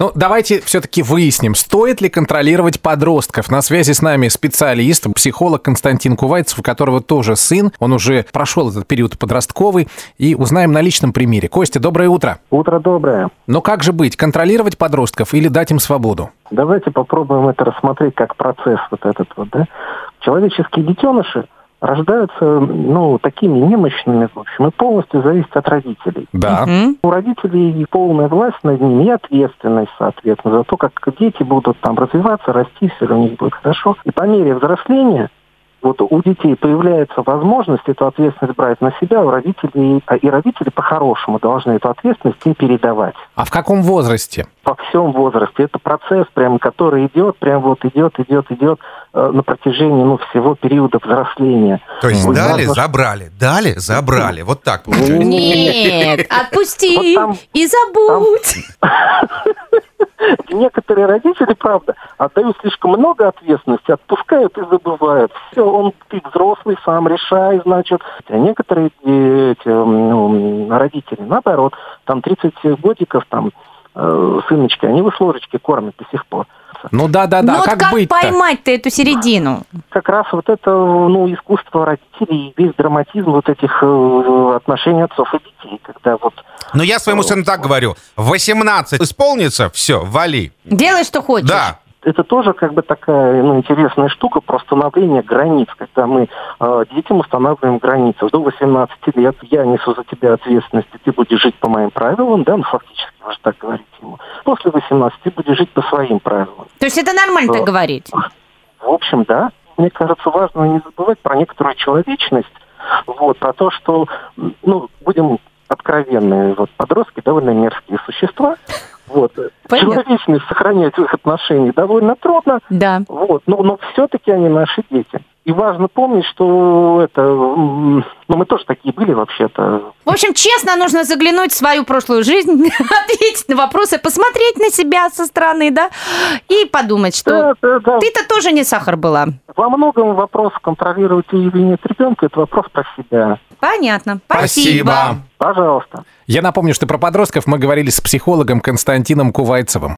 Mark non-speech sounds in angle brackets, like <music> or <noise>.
Ну, давайте все-таки выясним, стоит ли контролировать подростков. На связи с нами специалист, психолог Константин Кувайцев, у которого тоже сын. Он уже прошел этот период подростковый. И узнаем на личном примере. Костя, доброе утро. Утро доброе. Но как же быть, контролировать подростков или дать им свободу? Давайте попробуем это рассмотреть как процесс вот этот вот, да. Человеческие детеныши рождаются, ну, такими немощными, в общем, и полностью зависят от родителей. Да. У родителей полная власть над ними и ответственность, соответственно, за то, как дети будут там развиваться, расти, все у них будет хорошо. И по мере взросления вот у детей появляется возможность эту ответственность брать на себя, у родителей, а и родители по-хорошему должны эту ответственность им передавать. А в каком возрасте? По всем возрасте. Это процесс, прям, который идет, прям вот идет, идет, идет э, на протяжении ну, всего периода взросления. То есть Вот дали, важно, забрали, дали, забрали. Вот так получается. Нет, <laughs> отпусти Вот там- и забудь. <laughs> Некоторые родители, правда, отдают слишком много ответственности, отпускают и забывают. Все, он, ты взрослый, сам решай, значит. А некоторые эти, ну, родители, наоборот, там 30 годиков, там, э, сыночки, они его с ложечки кормят до сих пор. Ну да-да-да, Ну вот как, как быть-то? поймать-то эту середину? Как раз вот это, ну, искусство родителей, весь драматизм вот этих э, отношений отцов и детей, когда вот Но я своему сыну так говорю. 18 исполнится, все, вали. Делай, что хочешь. Да. это тоже как бы такая ну, интересная штука про установление границ, когда мы э, детям устанавливаем границы. До 18 лет я несу за тебя ответственность, и ты будешь жить по моим правилам, да, ну фактически можно так говорить. После 18 ты будешь жить по своим правилам. То есть это нормально так говорить? В общем, да, мне кажется, важно не забывать про некоторую человечность, вот, про то, что, ну, будем откровенны, вот, подростки довольно мерзкие существа, вот, Понятно. человечность сохранять в их отношениях довольно трудно, Да. вот, но, но все-таки они наши дети. И важно помнить, что это, ну, мы тоже такие были вообще-то, В общем, честно нужно заглянуть в свою прошлую жизнь, <laughs> ответить на вопросы, посмотреть на себя со стороны, да, и подумать, что Да, да, да. ты-то тоже не сахар была. Во многом вопрос контролировать или нет ребенка, это вопрос про себя. Понятно. Спасибо. Пожалуйста. Я напомню, что про подростков мы говорили с психологом Константином Кувайцевым.